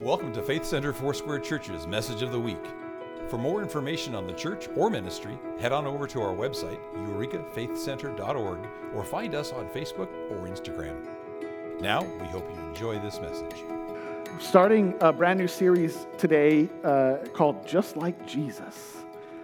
Welcome to Faith Center Foursquare Church's Message of the Week. For more information on the church or ministry, head on over to our website, eurekafaithcenter.org, or find us on Facebook or Instagram. Now, we hope you enjoy this message. Starting a brand new series today uh, called Just Like Jesus.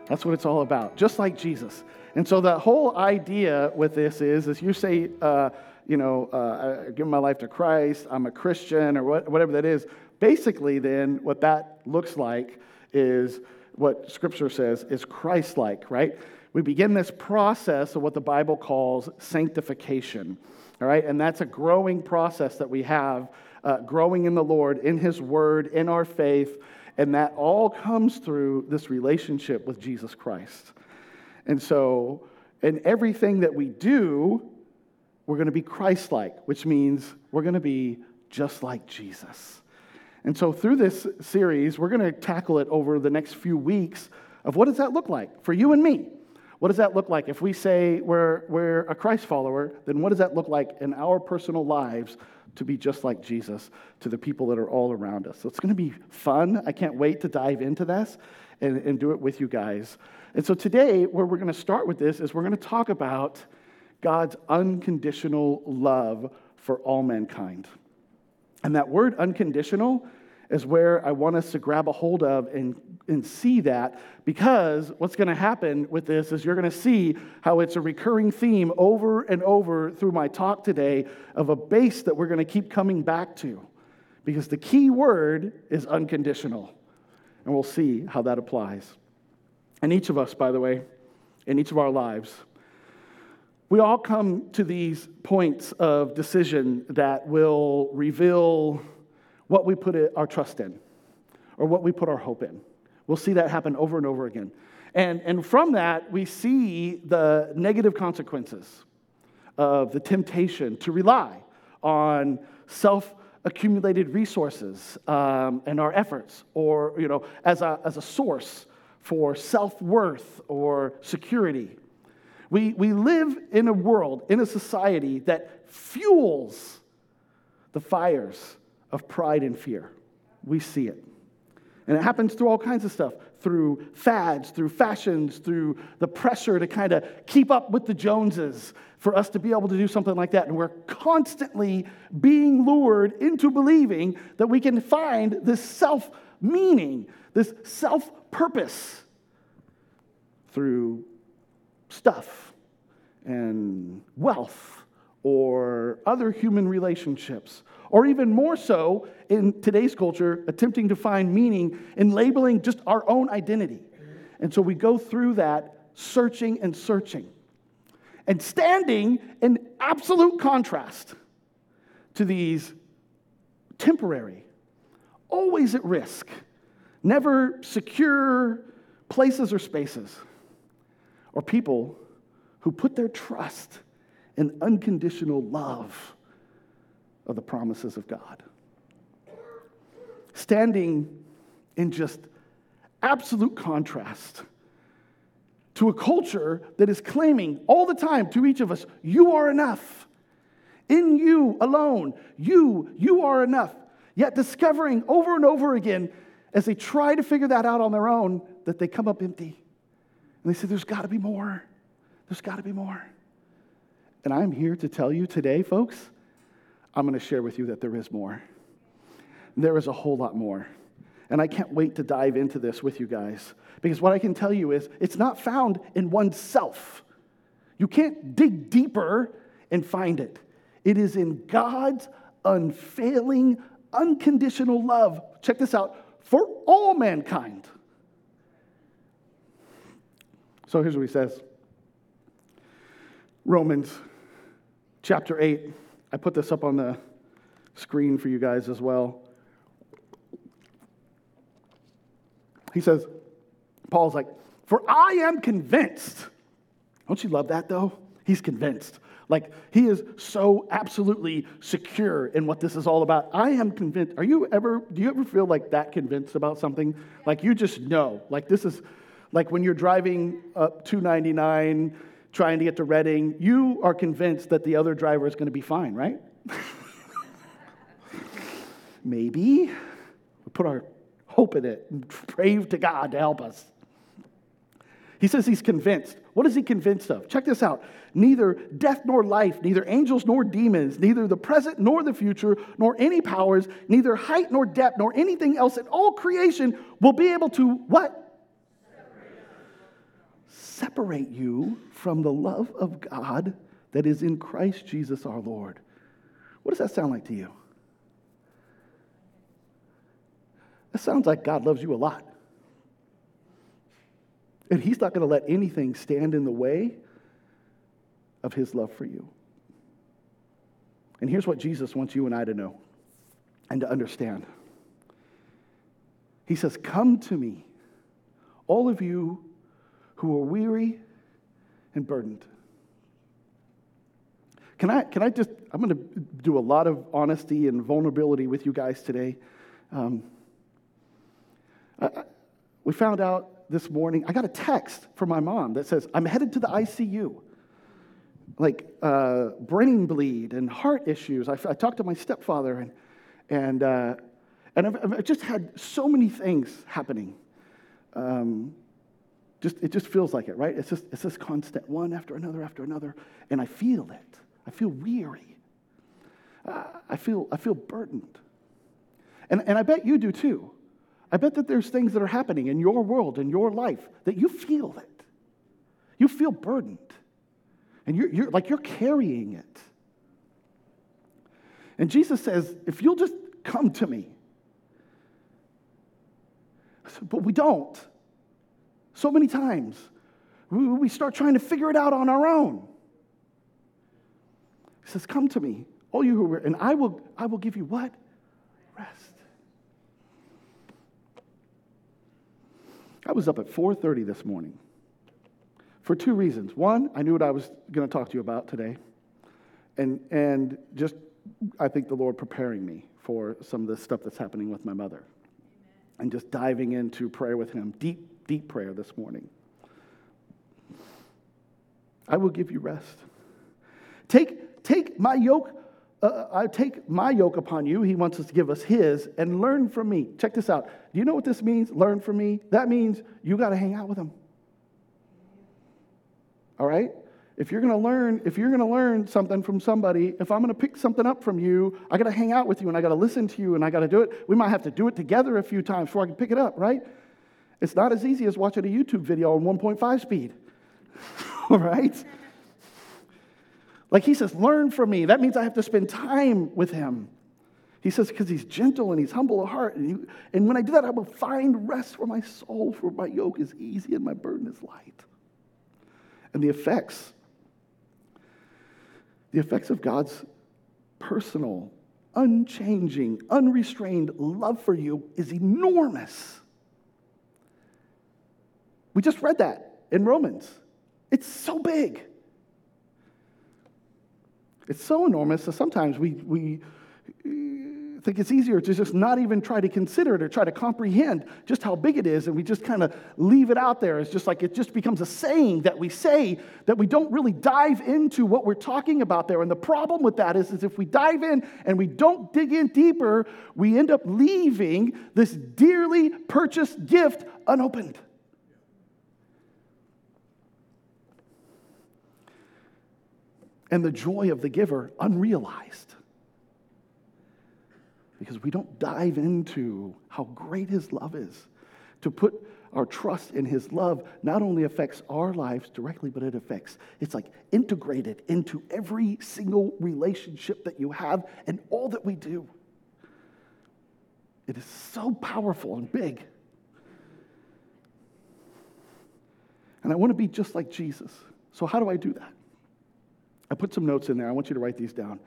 That's what it's all about, just like Jesus. And so the whole idea with this is, is you say, uh, you know, uh, I give my life to Christ, I'm a Christian, or what, whatever that is. Basically, then, what that looks like is what Scripture says is Christ like, right? We begin this process of what the Bible calls sanctification, all right? And that's a growing process that we have, uh, growing in the Lord, in His Word, in our faith, and that all comes through this relationship with Jesus Christ. And so, in everything that we do, we're going to be Christ like, which means we're going to be just like Jesus. And so, through this series, we're going to tackle it over the next few weeks of what does that look like for you and me? What does that look like? If we say we're, we're a Christ follower, then what does that look like in our personal lives to be just like Jesus to the people that are all around us? So it's going to be fun. I can't wait to dive into this and, and do it with you guys. And so today, where we're going to start with this is we're going to talk about God's unconditional love for all mankind. And that word unconditional is where I want us to grab a hold of and, and see that because what's going to happen with this is you're going to see how it's a recurring theme over and over through my talk today of a base that we're going to keep coming back to because the key word is unconditional. And we'll see how that applies. And each of us, by the way, in each of our lives, we all come to these points of decision that will reveal what we put our trust in or what we put our hope in. We'll see that happen over and over again. And, and from that, we see the negative consequences of the temptation to rely on self accumulated resources um, and our efforts, or you know, as a, as a source for self worth or security. We, we live in a world, in a society that fuels the fires of pride and fear. We see it. And it happens through all kinds of stuff through fads, through fashions, through the pressure to kind of keep up with the Joneses for us to be able to do something like that. And we're constantly being lured into believing that we can find this self meaning, this self purpose through stuff and wealth or other human relationships, or even more so in today's culture, attempting to find meaning in labeling just our own identity. And so we go through that searching and searching and standing in absolute contrast to these temporary, always at risk, never secure places or spaces or people who put their trust in unconditional love of the promises of God. Standing in just absolute contrast to a culture that is claiming all the time to each of us, you are enough. In you alone, you, you are enough. Yet discovering over and over again as they try to figure that out on their own that they come up empty. And they said, There's got to be more. There's got to be more. And I'm here to tell you today, folks, I'm going to share with you that there is more. There is a whole lot more. And I can't wait to dive into this with you guys. Because what I can tell you is it's not found in oneself. You can't dig deeper and find it. It is in God's unfailing, unconditional love. Check this out for all mankind. So here's what he says Romans chapter 8. I put this up on the screen for you guys as well. He says, Paul's like, For I am convinced. Don't you love that though? He's convinced. Like he is so absolutely secure in what this is all about. I am convinced. Are you ever, do you ever feel like that convinced about something? Like you just know, like this is, like when you're driving up 299 trying to get to Redding, you are convinced that the other driver is going to be fine, right? Maybe. We put our hope in it and pray to God to help us. He says he's convinced. What is he convinced of? Check this out. Neither death nor life, neither angels nor demons, neither the present nor the future, nor any powers, neither height nor depth, nor anything else in all creation will be able to what? Separate you from the love of God that is in Christ Jesus our Lord. What does that sound like to you? That sounds like God loves you a lot. And He's not going to let anything stand in the way of His love for you. And here's what Jesus wants you and I to know and to understand He says, Come to me, all of you who are weary and burdened. Can I, can I just, I'm going to do a lot of honesty and vulnerability with you guys today. Um, I, we found out this morning, I got a text from my mom that says, I'm headed to the ICU. Like uh, brain bleed and heart issues. I, I, talked to my stepfather, and, and, uh, and I've, I've, just had so many things happening. Um, just, it just feels like it, right? It's just, it's just constant, one after another after another, and I feel it. I feel weary. I, feel, I feel burdened. And, and I bet you do too. I bet that there's things that are happening in your world, in your life, that you feel it. You feel burdened. And you're, you're like you're carrying it. And Jesus says, if you'll just come to me. But we don't. So many times, we start trying to figure it out on our own. He says, Come to me, all you who are, and I will, I will give you what? Rest. I was up at 4:30 this morning for two reasons. One, I knew what I was going to talk to you about today. And, and just, I think the Lord preparing me for some of the stuff that's happening with my mother. And just diving into prayer with Him, deep, deep prayer this morning. I will give you rest. Take, take my yoke uh, I take my yoke upon you. He wants us to give us his and learn from me. Check this out. Do you know what this means? Learn from me. That means you got to hang out with him. All right? If you're going to learn, if you're going to learn something from somebody, if I'm going to pick something up from you, I got to hang out with you and I got to listen to you and I got to do it. We might have to do it together a few times before I can pick it up, right? It's not as easy as watching a YouTube video on 1.5 speed. All right? Like he says, learn from me. That means I have to spend time with him. He says, because he's gentle and he's humble of heart. And, and when I do that, I will find rest for my soul, for my yoke is easy and my burden is light. And the effects, the effects of God's personal, unchanging, unrestrained love for you is enormous. We just read that in Romans. It's so big. It's so enormous that sometimes we, we think it's easier to just not even try to consider it or try to comprehend just how big it is, and we just kind of leave it out there. It's just like it just becomes a saying that we say that we don't really dive into what we're talking about there. And the problem with that is, is if we dive in and we don't dig in deeper, we end up leaving this dearly purchased gift unopened. And the joy of the giver unrealized. Because we don't dive into how great his love is. To put our trust in his love not only affects our lives directly, but it affects, it's like integrated into every single relationship that you have and all that we do. It is so powerful and big. And I want to be just like Jesus. So, how do I do that? I put some notes in there. I want you to write these down.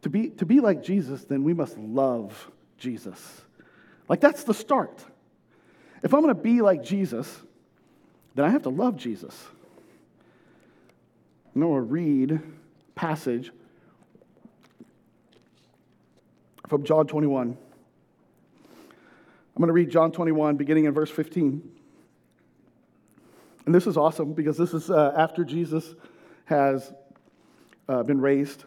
To be, to be like Jesus, then we must love Jesus. Like, that's the start. If I'm going to be like Jesus, then I have to love Jesus. I'm going to read passage from John 21. I'm going to read John 21, beginning in verse 15. And this is awesome because this is uh, after Jesus has uh, been raised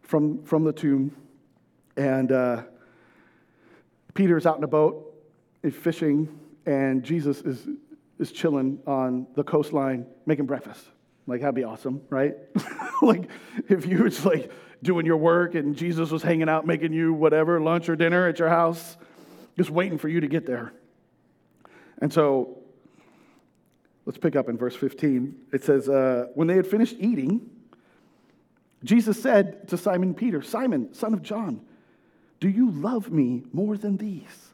from, from the tomb. And uh, Peter's out in a boat, fishing, and Jesus is, is chilling on the coastline making breakfast. Like, that'd be awesome, right? like, if you were just like doing your work and Jesus was hanging out making you whatever, lunch or dinner at your house, just waiting for you to get there. And so, let's pick up in verse 15. It says, uh, When they had finished eating, Jesus said to Simon Peter, Simon, son of John, do you love me more than these?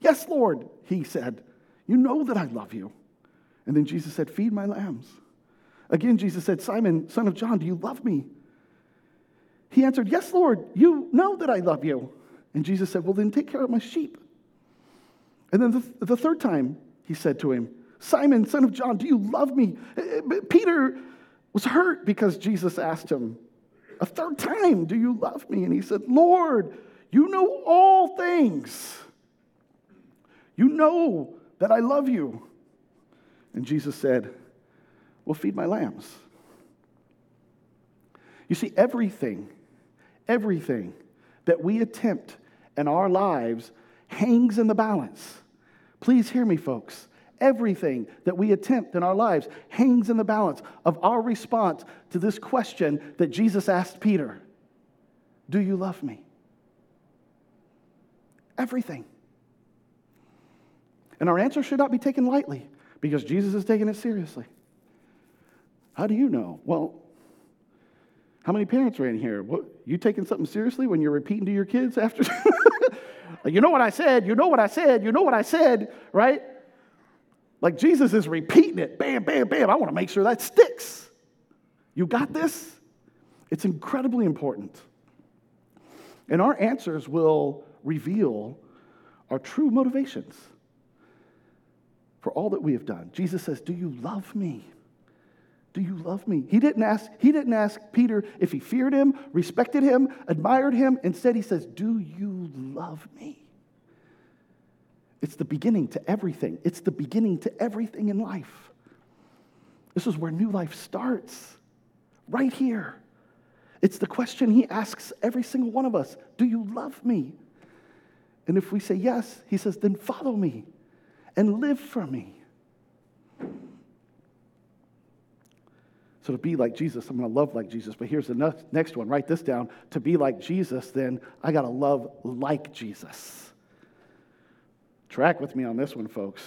Yes, Lord, he said. You know that I love you. And then Jesus said, Feed my lambs. Again, Jesus said, Simon, son of John, do you love me? He answered, Yes, Lord, you know that I love you. And Jesus said, Well, then take care of my sheep. And then the, the third time he said to him, Simon, son of John, do you love me? Eh, eh, Peter was hurt because Jesus asked him a third time, Do you love me? And he said, Lord, you know all things. You know that I love you. And Jesus said, Well, feed my lambs. You see, everything, everything that we attempt in our lives hangs in the balance. Please hear me, folks. Everything that we attempt in our lives hangs in the balance of our response to this question that Jesus asked Peter Do you love me? Everything. And our answer should not be taken lightly because Jesus is taking it seriously. How do you know? Well, how many parents are in here? What, you taking something seriously when you're repeating to your kids after? you know what I said, you know what I said, you know what I said, right? Like Jesus is repeating it, bam, bam, bam. I want to make sure that sticks. You got this? It's incredibly important. And our answers will reveal our true motivations for all that we have done. Jesus says, Do you love me? Do you love me? He didn't ask, he didn't ask Peter if he feared him, respected him, admired him. Instead, he says, Do you love me? It's the beginning to everything. It's the beginning to everything in life. This is where new life starts, right here. It's the question he asks every single one of us Do you love me? And if we say yes, he says, Then follow me and live for me. So, to be like Jesus, I'm going to love like Jesus. But here's the next one. Write this down. To be like Jesus, then I got to love like Jesus. Track with me on this one, folks.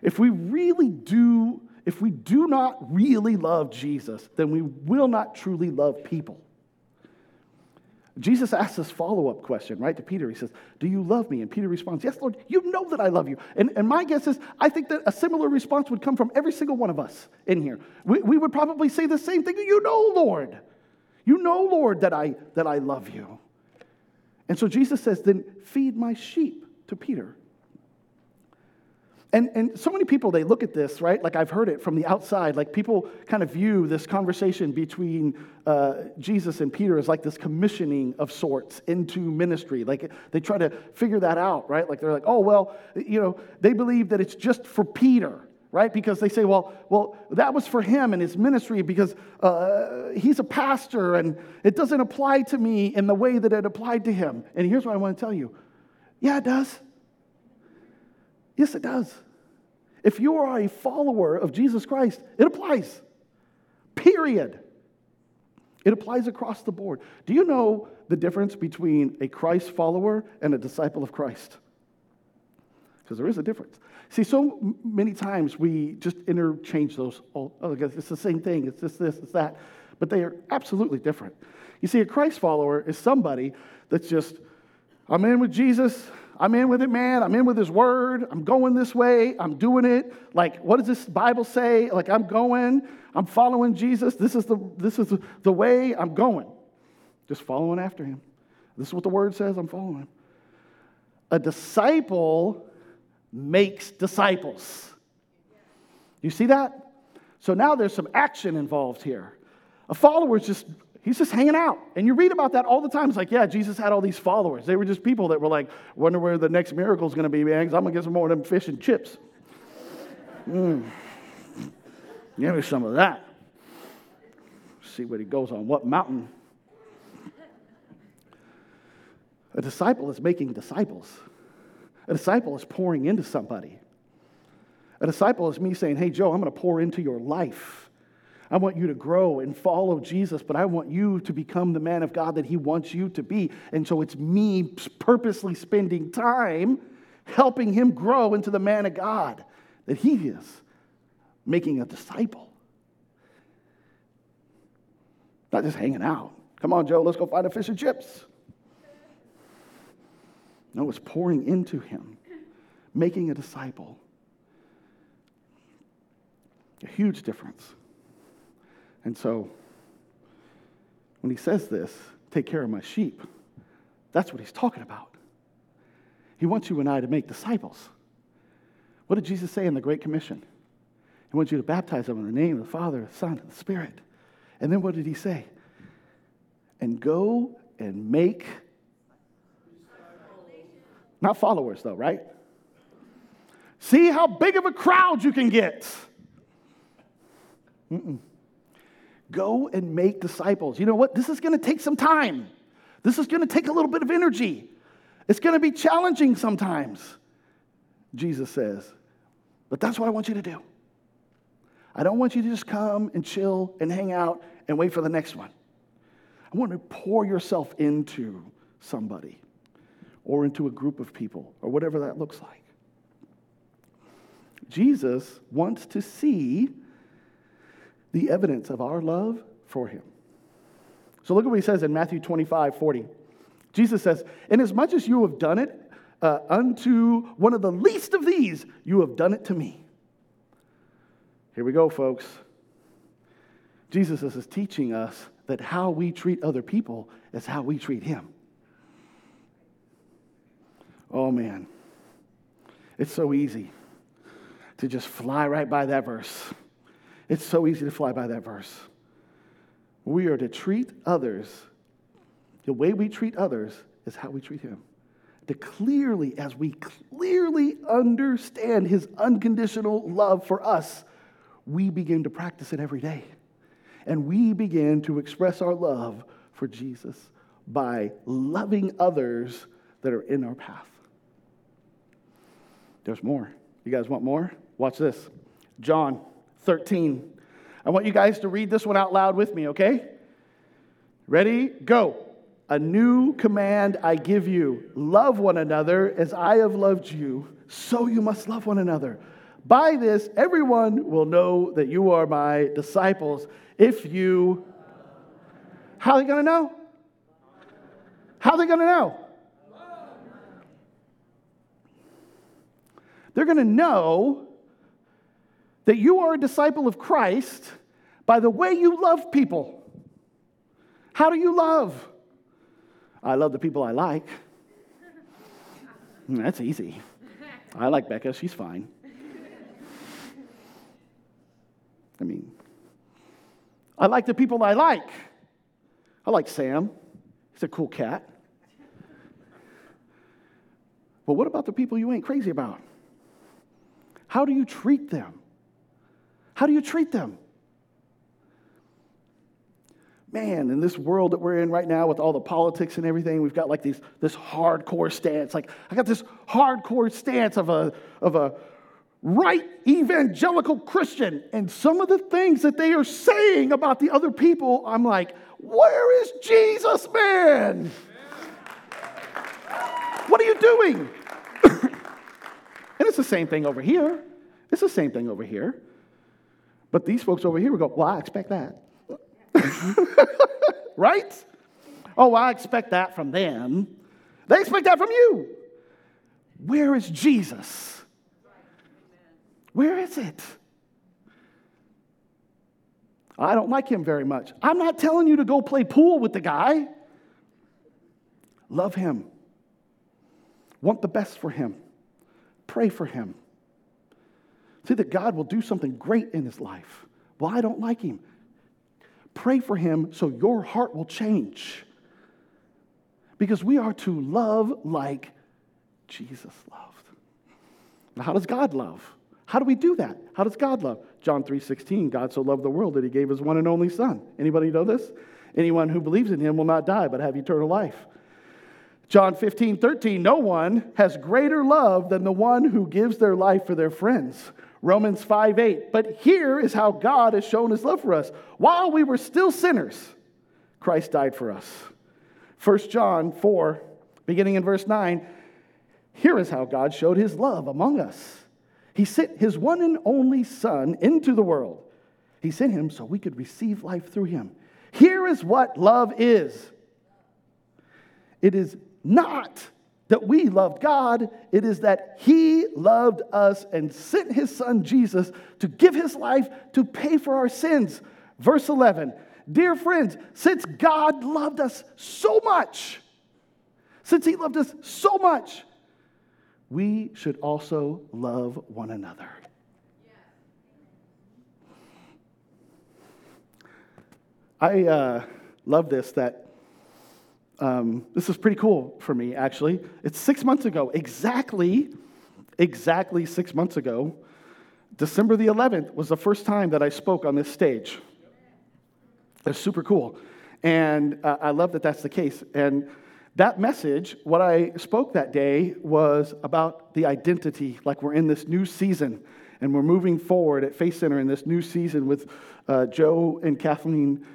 If we really do, if we do not really love Jesus, then we will not truly love people. Jesus asks this follow up question, right, to Peter. He says, Do you love me? And Peter responds, Yes, Lord, you know that I love you. And, and my guess is, I think that a similar response would come from every single one of us in here. We, we would probably say the same thing You know, Lord. You know, Lord, that I, that I love you. And so Jesus says, Then feed my sheep to Peter. And, and so many people, they look at this, right? Like I've heard it from the outside. Like people kind of view this conversation between uh, Jesus and Peter as like this commissioning of sorts into ministry. Like they try to figure that out, right? Like they're like, oh, well, you know, they believe that it's just for Peter, right? Because they say, well, well, that was for him and his ministry because uh, he's a pastor and it doesn't apply to me in the way that it applied to him. And here's what I want to tell you yeah, it does. Yes, it does. If you are a follower of Jesus Christ, it applies. Period. It applies across the board. Do you know the difference between a Christ follower and a disciple of Christ? Because there is a difference. See, so many times we just interchange those. Oh, it's the same thing. It's this, this, it's that. But they are absolutely different. You see, a Christ follower is somebody that's just, I'm in with Jesus. I'm in with it, man. I'm in with his word. I'm going this way. I'm doing it. Like, what does this Bible say? Like, I'm going. I'm following Jesus. This is the, this is the, the way I'm going. Just following after him. This is what the word says. I'm following him. A disciple makes disciples. You see that? So now there's some action involved here. A follower is just, he's just hanging out. And you read about that all the time. It's like, yeah, Jesus had all these followers. They were just people that were like, wonder where the next miracle is going to be, man, because I'm going to get some more of them fish and chips. Mm. Give me some of that. See what he goes on, what mountain. A disciple is making disciples. A disciple is pouring into somebody. A disciple is me saying, Hey, Joe, I'm going to pour into your life. I want you to grow and follow Jesus, but I want you to become the man of God that He wants you to be. And so it's me purposely spending time helping him grow into the man of God that he is, making a disciple. Not just hanging out. Come on, Joe, let's go find a fish and chips. No, it's pouring into him, making a disciple. A huge difference. And so, when he says this, take care of my sheep, that's what he's talking about. He wants you and I to make disciples. What did Jesus say in the Great Commission? He wants you to baptize them in the name of the Father, the Son, and the Spirit. And then what did he say? And go and make not followers, though, right? See how big of a crowd you can get. Mm-mm. Go and make disciples. You know what? This is going to take some time. This is going to take a little bit of energy. It's going to be challenging sometimes, Jesus says. But that's what I want you to do. I don't want you to just come and chill and hang out and wait for the next one. I want to pour yourself into somebody or into a group of people or whatever that looks like. Jesus wants to see the evidence of our love for him. So look at what he says in Matthew 25 40. Jesus says, Inasmuch as much as you have done it uh, unto one of the least of these, you have done it to me. Here we go, folks. Jesus is teaching us that how we treat other people is how we treat him. Oh man, it's so easy to just fly right by that verse. It's so easy to fly by that verse. We are to treat others, the way we treat others is how we treat him. To clearly, as we clearly understand his unconditional love for us, we begin to practice it every day. And we begin to express our love for Jesus by loving others that are in our path. There's more. You guys want more? Watch this. John 13. I want you guys to read this one out loud with me, okay? Ready? Go. A new command I give you love one another as I have loved you, so you must love one another. By this, everyone will know that you are my disciples if you. How are they going to know? How are they going to know? They're going to know that you are a disciple of Christ by the way you love people. How do you love? I love the people I like. Hmm, that's easy. I like Becca, she's fine. I mean, I like the people I like. I like Sam, he's a cool cat. But what about the people you ain't crazy about? How do you treat them? How do you treat them? Man, in this world that we're in right now with all the politics and everything, we've got like these, this hardcore stance. Like, I got this hardcore stance of a, of a right evangelical Christian. And some of the things that they are saying about the other people, I'm like, where is Jesus, man? What are you doing? And it's the same thing over here. It's the same thing over here. But these folks over here will go, Well, I expect that. right? Oh, I expect that from them. They expect that from you. Where is Jesus? Where is it? I don't like him very much. I'm not telling you to go play pool with the guy. Love him. Want the best for him. Pray for him. See that God will do something great in his life. Well, I don't like him. Pray for him so your heart will change. Because we are to love like Jesus loved. Now, how does God love? How do we do that? How does God love? John 3:16, God so loved the world that he gave his one and only son. Anybody know this? Anyone who believes in him will not die but have eternal life. John 15, 13, no one has greater love than the one who gives their life for their friends. Romans 5, 8. But here is how God has shown his love for us. While we were still sinners, Christ died for us. 1 John 4, beginning in verse 9. Here is how God showed his love among us. He sent his one and only Son into the world. He sent him so we could receive life through him. Here is what love is it is not that we loved God, it is that He loved us and sent His Son Jesus to give His life to pay for our sins. Verse 11 Dear friends, since God loved us so much, since He loved us so much, we should also love one another. I uh, love this that um, this is pretty cool for me, actually. It's six months ago, exactly, exactly six months ago. December the 11th was the first time that I spoke on this stage. It's super cool. And uh, I love that that's the case. And that message, what I spoke that day was about the identity, like we're in this new season and we're moving forward at Faith Center in this new season with uh, Joe and Kathleen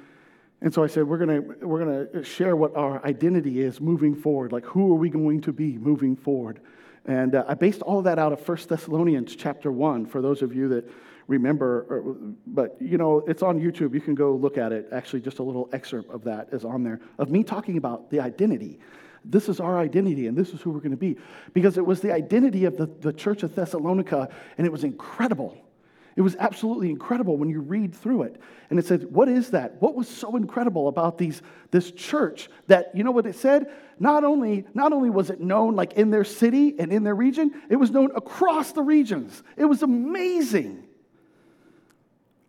and so I said, we're going we're gonna share what our identity is moving forward. Like, who are we going to be moving forward? And uh, I based all of that out of 1 Thessalonians chapter 1, for those of you that remember. Or, but, you know, it's on YouTube. You can go look at it. Actually, just a little excerpt of that is on there, of me talking about the identity. This is our identity, and this is who we're going to be. Because it was the identity of the, the church of Thessalonica, and it was incredible. It was absolutely incredible when you read through it. And it said, What is that? What was so incredible about these, this church that, you know what it said? Not only, not only was it known like in their city and in their region, it was known across the regions. It was amazing.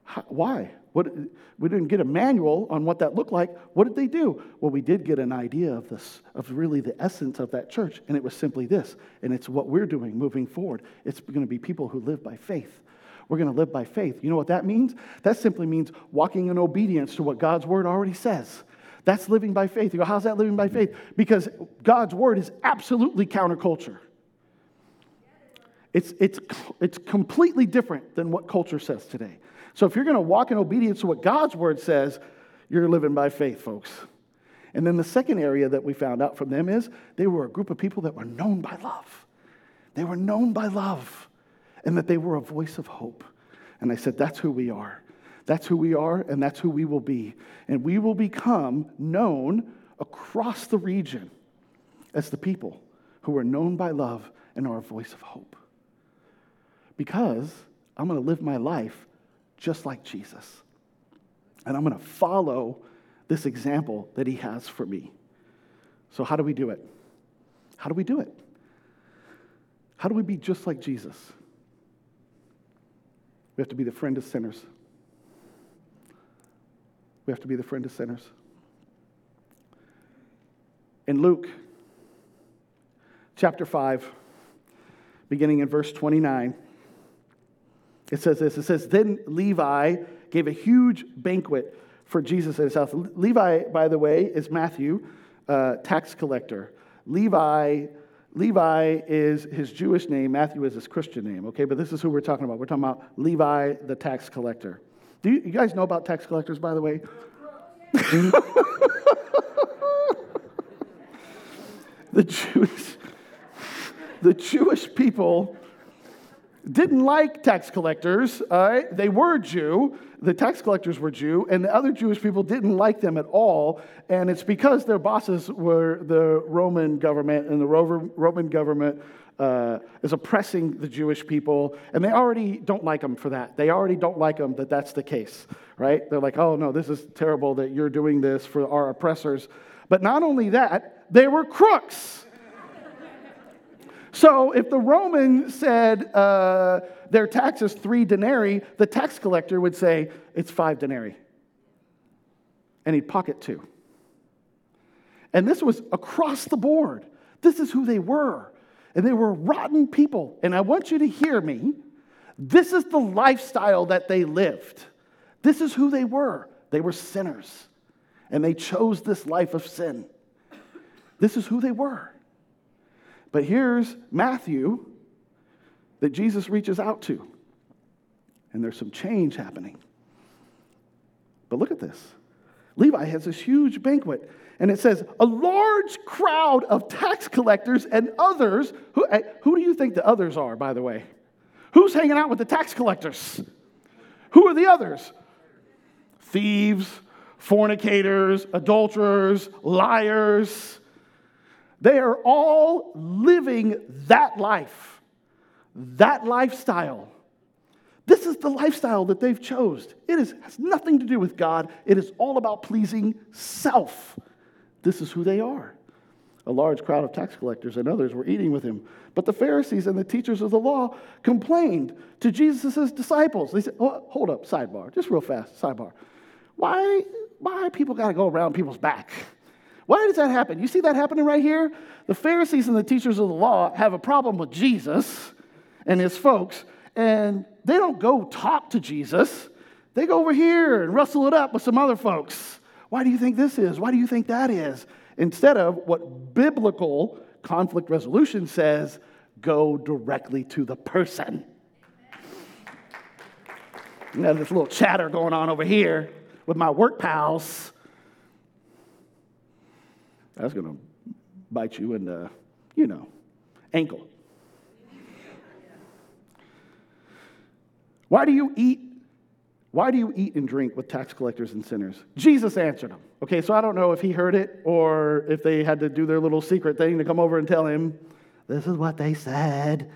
How, why? What, we didn't get a manual on what that looked like. What did they do? Well, we did get an idea of this, of really the essence of that church, and it was simply this, and it's what we're doing moving forward. It's going to be people who live by faith. We're going to live by faith. You know what that means? That simply means walking in obedience to what God's word already says. That's living by faith. You go, how's that living by faith? Because God's word is absolutely counterculture. It's, it's, it's completely different than what culture says today. So if you're going to walk in obedience to what God's word says, you're living by faith, folks. And then the second area that we found out from them is they were a group of people that were known by love. They were known by love and that they were a voice of hope. And I said, That's who we are. That's who we are, and that's who we will be. And we will become known across the region as the people who are known by love and are a voice of hope. Because I'm going to live my life just like Jesus. And I'm going to follow this example that he has for me. So, how do we do it? How do we do it? How do we be just like Jesus? We have to be the friend of sinners. We have to be the friend of sinners. In Luke chapter 5, beginning in verse 29, it says this It says, Then Levi gave a huge banquet for Jesus at his house. Levi, by the way, is Matthew, uh, tax collector. Levi Levi is his Jewish name, Matthew is his Christian name, okay? But this is who we're talking about. We're talking about Levi the tax collector. Do you, you guys know about tax collectors, by the way? the Jewish, the Jewish people didn't like tax collectors. They were Jew. The tax collectors were Jew, and the other Jewish people didn't like them at all. And it's because their bosses were the Roman government, and the Roman government uh, is oppressing the Jewish people, and they already don't like them for that. They already don't like them that that's the case, right? They're like, oh no, this is terrible that you're doing this for our oppressors. But not only that, they were crooks. So if the Roman said uh, their tax is three denarii, the tax collector would say it's five denarii. And he'd pocket two. And this was across the board. This is who they were. And they were rotten people. And I want you to hear me. This is the lifestyle that they lived. This is who they were. They were sinners. And they chose this life of sin. This is who they were. But here's Matthew that Jesus reaches out to. And there's some change happening. But look at this. Levi has this huge banquet, and it says, a large crowd of tax collectors and others. Who, eh, who do you think the others are, by the way? Who's hanging out with the tax collectors? Who are the others? Thieves, fornicators, adulterers, liars. They are all living that life, that lifestyle. This is the lifestyle that they've chose. It is, has nothing to do with God. It is all about pleasing self. This is who they are. A large crowd of tax collectors and others were eating with him. But the Pharisees and the teachers of the law complained to Jesus' disciples. They said, oh, Hold up, sidebar, just real fast, sidebar. Why, why people got to go around people's back? Why does that happen? You see that happening right here? The Pharisees and the teachers of the law have a problem with Jesus and his folks, and they don't go talk to Jesus. They go over here and rustle it up with some other folks. Why do you think this is? Why do you think that is? Instead of what biblical conflict resolution says, go directly to the person. Have this little chatter going on over here with my work pals. That's going to bite you in the, you know, ankle. Why do you eat? Why do you eat and drink with tax collectors and sinners? Jesus answered them. Okay, so I don't know if he heard it or if they had to do their little secret thing to come over and tell him, This is what they said.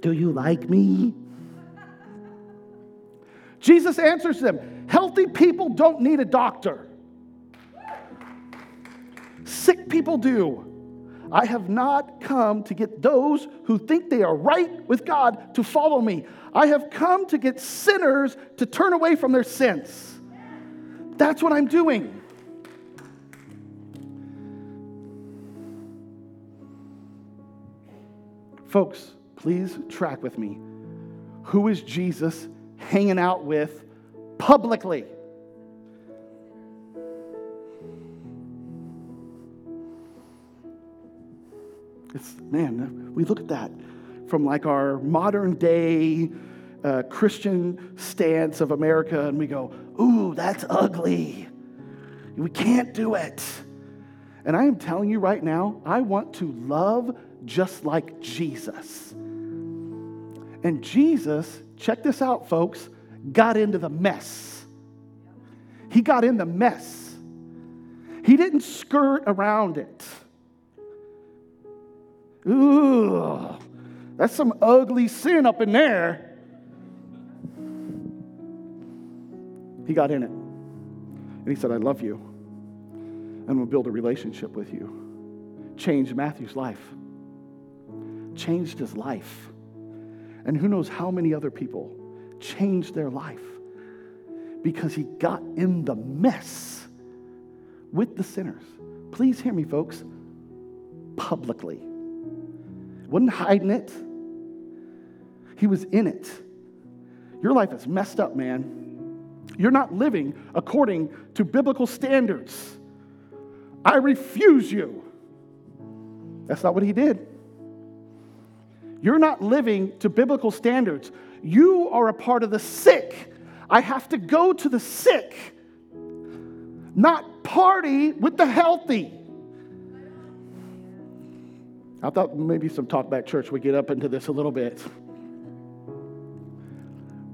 Do you like me? Jesus answers them Healthy people don't need a doctor, sick people do. I have not come to get those who think they are right with God to follow me. I have come to get sinners to turn away from their sins. That's what I'm doing. Folks, please track with me. Who is Jesus hanging out with publicly? It's, man, we look at that from like our modern day uh, Christian stance of America and we go, ooh, that's ugly. We can't do it. And I am telling you right now, I want to love just like Jesus. And Jesus, check this out, folks, got into the mess. He got in the mess. He didn't skirt around it. Ooh, that's some ugly sin up in there. He got in it. And he said, I love you. And we'll build a relationship with you. Changed Matthew's life. Changed his life. And who knows how many other people changed their life because he got in the mess with the sinners. Please hear me, folks, publicly wasn't hiding it, he was in it. Your life is messed up, man. You're not living according to biblical standards. I refuse you. That's not what he did. You're not living to biblical standards. You are a part of the sick. I have to go to the sick, not party with the healthy. I thought maybe some talkback church would get up into this a little bit.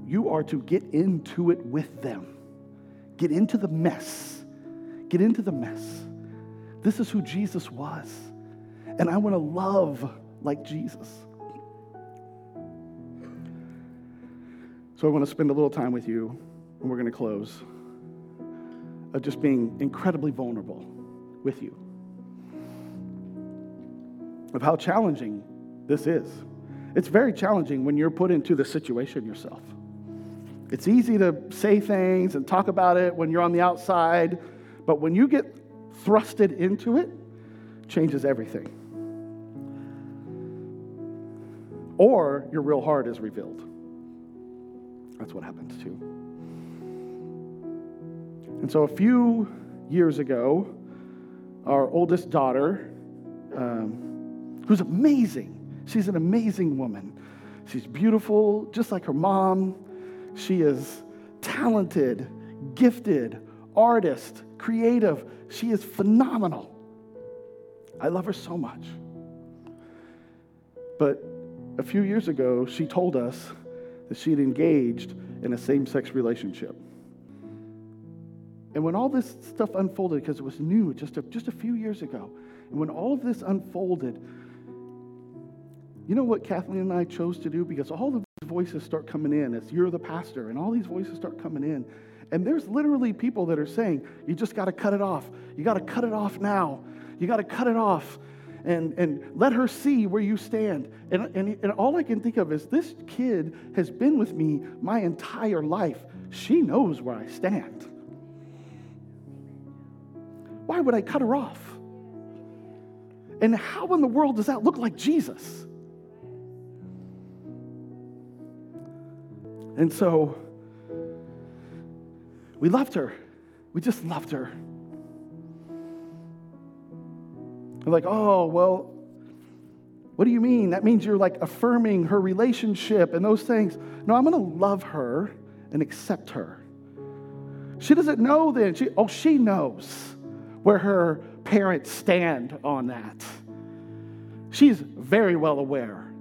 You are to get into it with them. Get into the mess. Get into the mess. This is who Jesus was. And I want to love like Jesus. So I want to spend a little time with you, and we're going to close, of just being incredibly vulnerable with you of how challenging this is. It's very challenging when you're put into the situation yourself. It's easy to say things and talk about it when you're on the outside, but when you get thrusted into it, it changes everything. Or your real heart is revealed. That's what happens too. And so a few years ago, our oldest daughter, um, who's amazing. She's an amazing woman. She's beautiful, just like her mom. She is talented, gifted, artist, creative. She is phenomenal. I love her so much. But a few years ago, she told us that she'd engaged in a same sex relationship. And when all this stuff unfolded, because it was new just a, just a few years ago, and when all of this unfolded, you know what Kathleen and I chose to do? Because all the voices start coming in as you're the pastor, and all these voices start coming in. And there's literally people that are saying, you just got to cut it off. You got to cut it off now. You got to cut it off and, and let her see where you stand. And, and, and all I can think of is this kid has been with me my entire life. She knows where I stand. Why would I cut her off? And how in the world does that look like Jesus? And so we loved her. We just loved her. Like, oh, well, what do you mean? That means you're like affirming her relationship and those things. No, I'm going to love her and accept her. She doesn't know then. She, oh, she knows where her parents stand on that. She's very well aware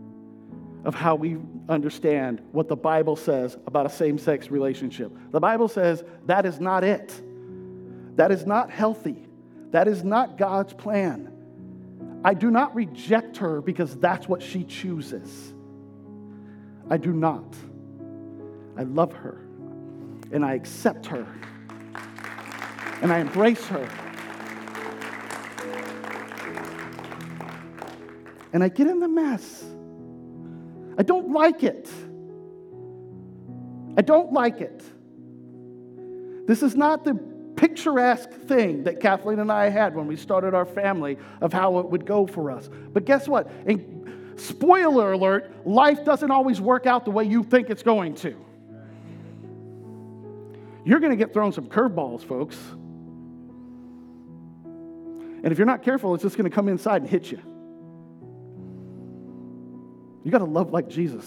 of how we understand what the Bible says about a same sex relationship. The Bible says that is not it, that is not healthy, that is not God's plan. I do not reject her because that's what she chooses. I do not. I love her and I accept her and I embrace her. And I get in the mess. I don't like it. I don't like it. This is not the picturesque thing that Kathleen and I had when we started our family of how it would go for us. But guess what? And spoiler alert, life doesn't always work out the way you think it's going to. You're going to get thrown some curveballs, folks. And if you're not careful, it's just going to come inside and hit you. You got to love like Jesus,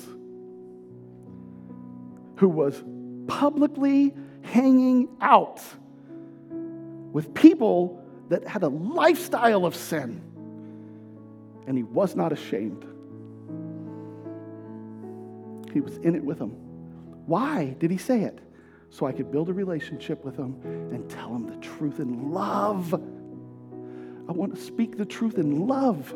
who was publicly hanging out with people that had a lifestyle of sin, and he was not ashamed. He was in it with them. Why did he say it? So I could build a relationship with them and tell them the truth in love. I want to speak the truth in love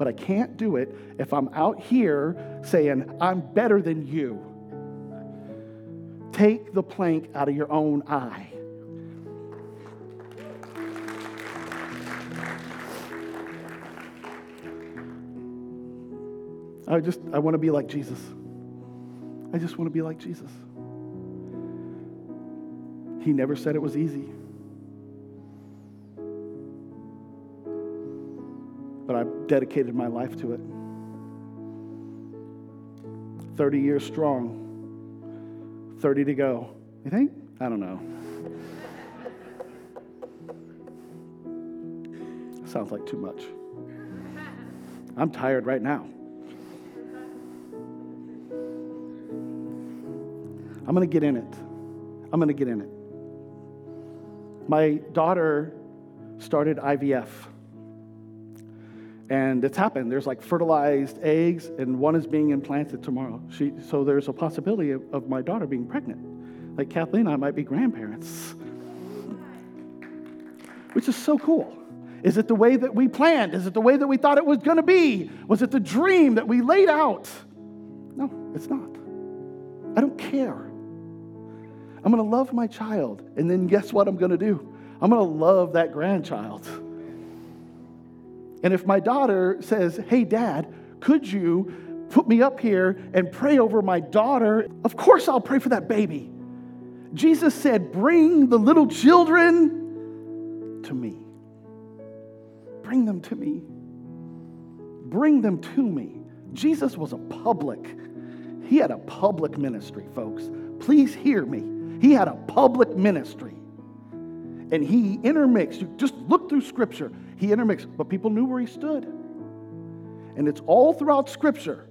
but I can't do it if I'm out here saying, I'm better than you. Take the plank out of your own eye. I just, I want to be like Jesus. I just want to be like Jesus. He never said it was easy. Dedicated my life to it. 30 years strong, 30 to go. You think? I don't know. Sounds like too much. I'm tired right now. I'm going to get in it. I'm going to get in it. My daughter started IVF. And it's happened. There's like fertilized eggs, and one is being implanted tomorrow. She, so there's a possibility of, of my daughter being pregnant. Like Kathleen and I might be grandparents, which is so cool. Is it the way that we planned? Is it the way that we thought it was going to be? Was it the dream that we laid out? No, it's not. I don't care. I'm going to love my child, and then guess what I'm going to do? I'm going to love that grandchild. And if my daughter says, Hey, dad, could you put me up here and pray over my daughter? Of course, I'll pray for that baby. Jesus said, Bring the little children to me. Bring them to me. Bring them to me. Jesus was a public, he had a public ministry, folks. Please hear me. He had a public ministry. And he intermixed. You just look through Scripture. He intermixed, but people knew where he stood. And it's all throughout Scripture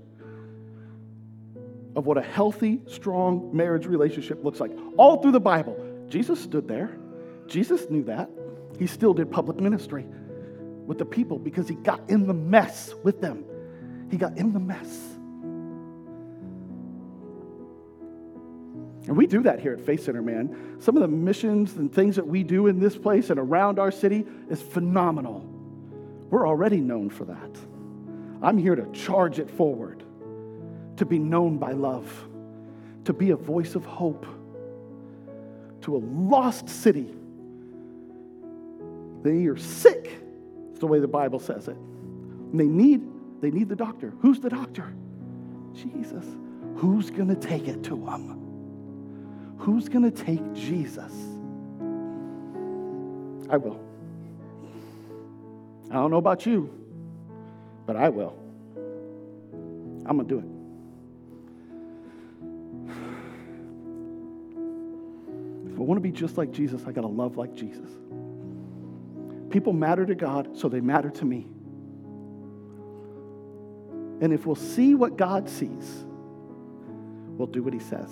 of what a healthy, strong marriage relationship looks like. All through the Bible. Jesus stood there. Jesus knew that. He still did public ministry with the people because he got in the mess with them. He got in the mess. And we do that here at Faith Center, man. Some of the missions and things that we do in this place and around our city is phenomenal. We're already known for that. I'm here to charge it forward, to be known by love, to be a voice of hope to a lost city. They are sick. It's the way the Bible says it. And they need, they need the doctor. Who's the doctor? Jesus. Who's going to take it to them? Who's going to take Jesus? I will. I don't know about you, but I will. I'm going to do it. If I want to be just like Jesus, I got to love like Jesus. People matter to God, so they matter to me. And if we'll see what God sees, we'll do what he says.